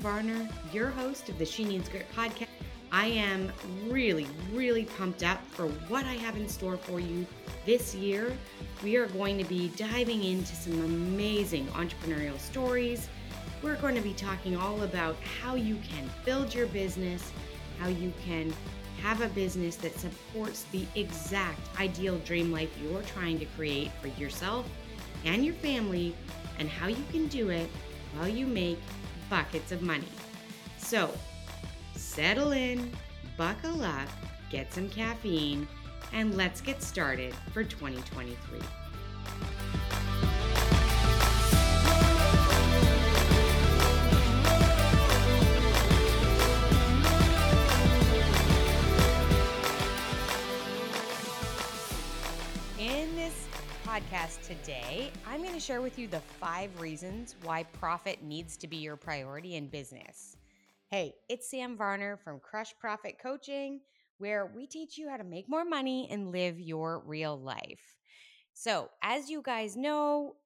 Varner, your host of the She Needs Grit podcast. I am really, really pumped up for what I have in store for you this year. We are going to be diving into some amazing entrepreneurial stories. We're going to be talking all about how you can build your business, how you can have a business that supports the exact ideal dream life you're trying to create for yourself and your family, and how you can do it while you make buckets of money. So, settle in, buckle up, get some caffeine, and let's get started for 2023. Podcast today, I'm going to share with you the five reasons why profit needs to be your priority in business. Hey, it's Sam Varner from Crush Profit Coaching, where we teach you how to make more money and live your real life. So, as you guys know,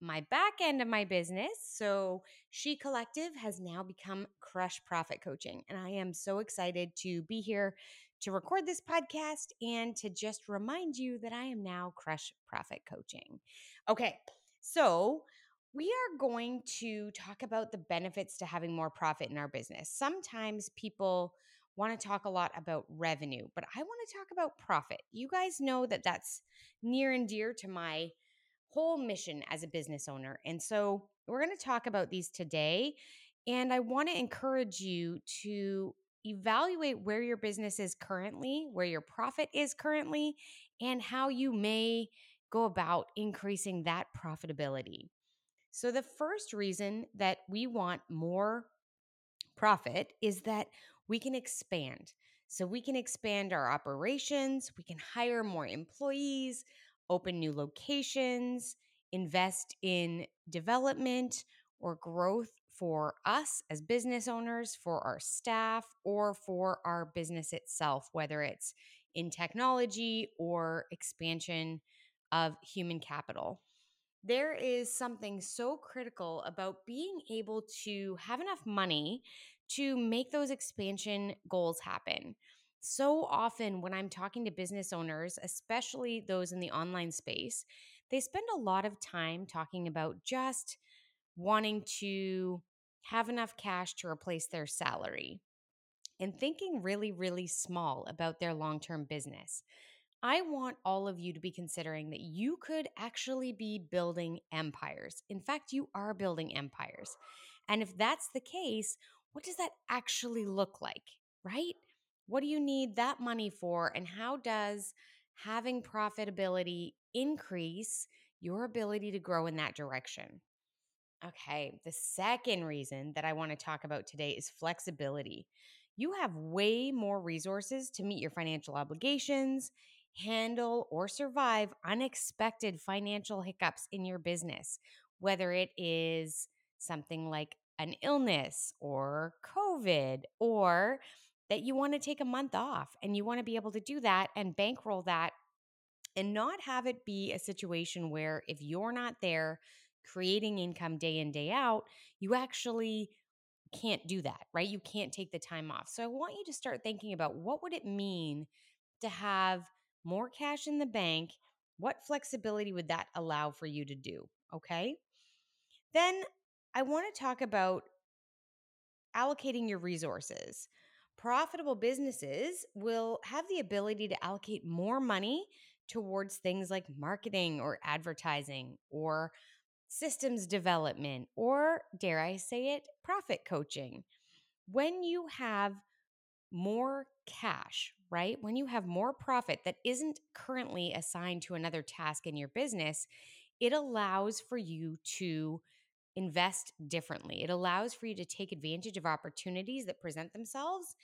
my back end of my business, so She Collective, has now become Crush Profit Coaching. And I am so excited to be here to record this podcast and to just remind you that I am now Crush Profit Coaching. Okay, so we are going to talk about the benefits to having more profit in our business. Sometimes people want to talk a lot about revenue, but I want to talk about profit. You guys know that that's near and dear to my whole mission as a business owner. And so we're going to talk about these today. And I want to encourage you to evaluate where your business is currently, where your profit is currently, and how you may go about increasing that profitability. So, the first reason that we want more profit is that we can expand. So, we can expand our operations, we can hire more employees, open new locations, invest in development or growth for us as business owners, for our staff, or for our business itself, whether it's in technology or expansion of human capital there is something so critical about being able to have enough money to make those expansion goals happen. So often, when I'm talking to business owners, especially those in the online space, they spend a lot of time talking about just wanting to have enough cash to replace their salary and thinking really, really small about their long term business. I want all of you to be considering that you could actually be building empires. In fact, you are building empires. And if that's the case, what does that actually look like, right? What do you need that money for? And how does having profitability increase your ability to grow in that direction? Okay, the second reason that I want to talk about today is flexibility. You have way more resources to meet your financial obligations handle or survive unexpected financial hiccups in your business, whether it is something like an illness or COVID, or that you want to take a month off and you want to be able to do that and bankroll that and not have it be a situation where if you're not there creating income day in, day out, you actually can't do that, right? You can't take the time off. So I want you to start thinking about what would it mean to have more cash in the bank, what flexibility would that allow for you to do? Okay. Then I want to talk about allocating your resources. Profitable businesses will have the ability to allocate more money towards things like marketing or advertising or systems development or, dare I say it, profit coaching. When you have more cash, right? When you have more profit that isn't currently assigned to another task in your business, it allows for you to invest differently. It allows for you to take advantage of opportunities that present themselves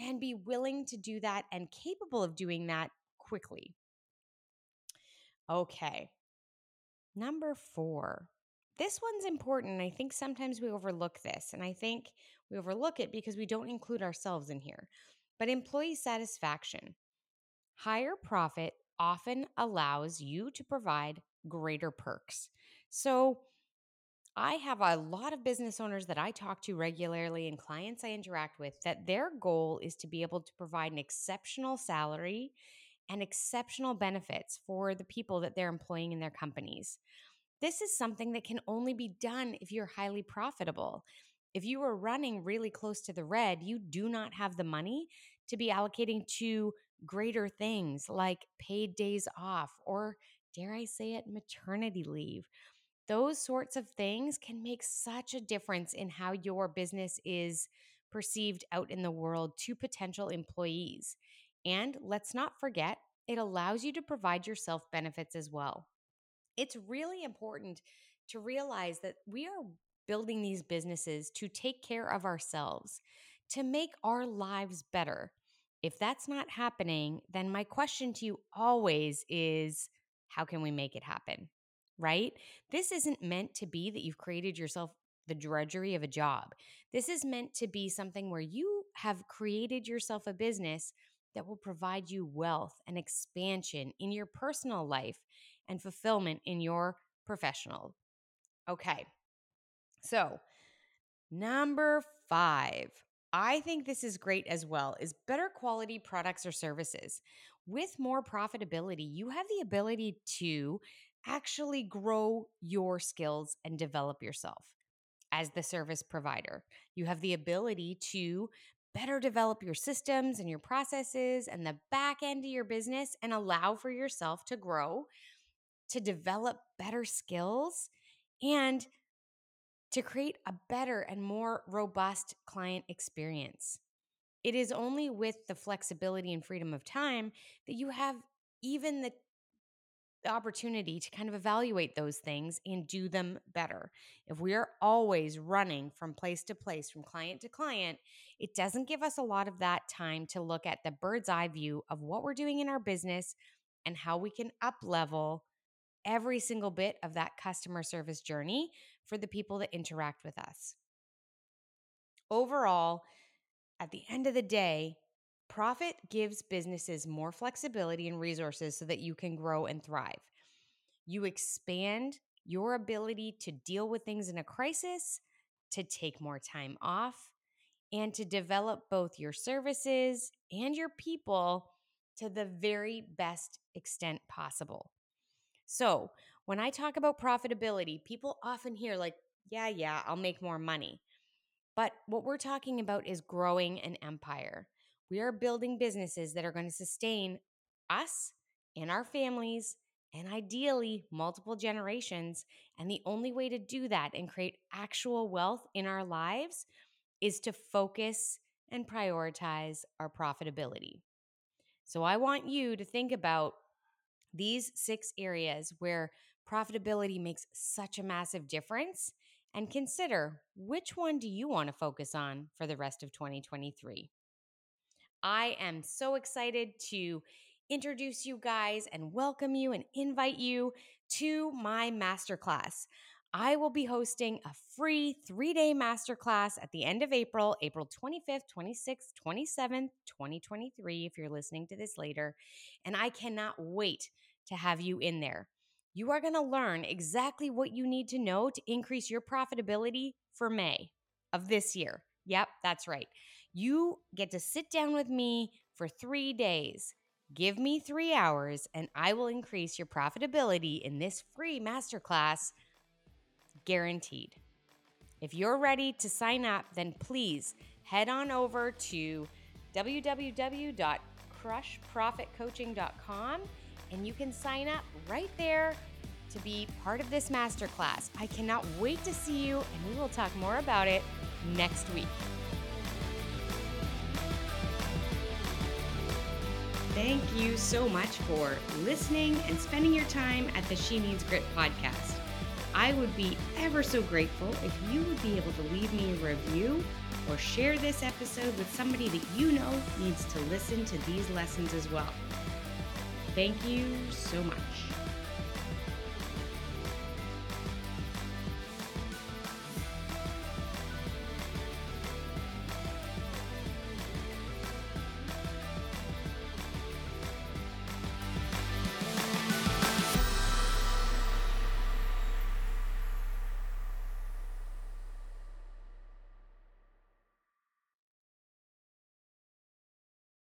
and be willing to do that and capable of doing that quickly. Okay. Number four. This one's important. I think sometimes we overlook this, and I think we overlook it because we don't include ourselves in here. But employee satisfaction. Higher profit often allows you to provide greater perks. So, I have a lot of business owners that I talk to regularly and clients I interact with that their goal is to be able to provide an exceptional salary and exceptional benefits for the people that they're employing in their companies. This is something that can only be done if you're highly profitable. If you are running really close to the red, you do not have the money to be allocating to greater things like paid days off or, dare I say it, maternity leave. Those sorts of things can make such a difference in how your business is perceived out in the world to potential employees. And let's not forget, it allows you to provide yourself benefits as well. It's really important to realize that we are building these businesses to take care of ourselves, to make our lives better. If that's not happening, then my question to you always is how can we make it happen? Right? This isn't meant to be that you've created yourself the drudgery of a job. This is meant to be something where you have created yourself a business that will provide you wealth and expansion in your personal life and fulfillment in your professional. Okay. So, number 5. I think this is great as well is better quality products or services. With more profitability, you have the ability to actually grow your skills and develop yourself as the service provider. You have the ability to better develop your systems and your processes and the back end of your business and allow for yourself to grow, to develop better skills, and to create a better and more robust client experience. It is only with the flexibility and freedom of time that you have even the opportunity to kind of evaluate those things and do them better. If we are always running from place to place, from client to client, it doesn't give us a lot of that time to look at the bird's eye view of what we're doing in our business and how we can up level every single bit of that customer service journey for the people that interact with us. Overall, at the end of the day, Profit gives businesses more flexibility and resources so that you can grow and thrive. You expand your ability to deal with things in a crisis, to take more time off, and to develop both your services and your people to the very best extent possible. So, when I talk about profitability, people often hear, like, yeah, yeah, I'll make more money. But what we're talking about is growing an empire. We are building businesses that are going to sustain us and our families and ideally multiple generations. And the only way to do that and create actual wealth in our lives is to focus and prioritize our profitability. So I want you to think about these six areas where profitability makes such a massive difference and consider which one do you want to focus on for the rest of 2023. I am so excited to introduce you guys and welcome you and invite you to my masterclass. I will be hosting a free three day masterclass at the end of April, April 25th, 26th, 27th, 2023, if you're listening to this later. And I cannot wait to have you in there. You are going to learn exactly what you need to know to increase your profitability for May of this year. Yep, that's right. You get to sit down with me for three days. Give me three hours, and I will increase your profitability in this free masterclass guaranteed. If you're ready to sign up, then please head on over to www.crushprofitcoaching.com and you can sign up right there to be part of this masterclass. I cannot wait to see you, and we will talk more about it next week. Thank you so much for listening and spending your time at the She Needs Grit podcast. I would be ever so grateful if you would be able to leave me a review or share this episode with somebody that you know needs to listen to these lessons as well. Thank you so much.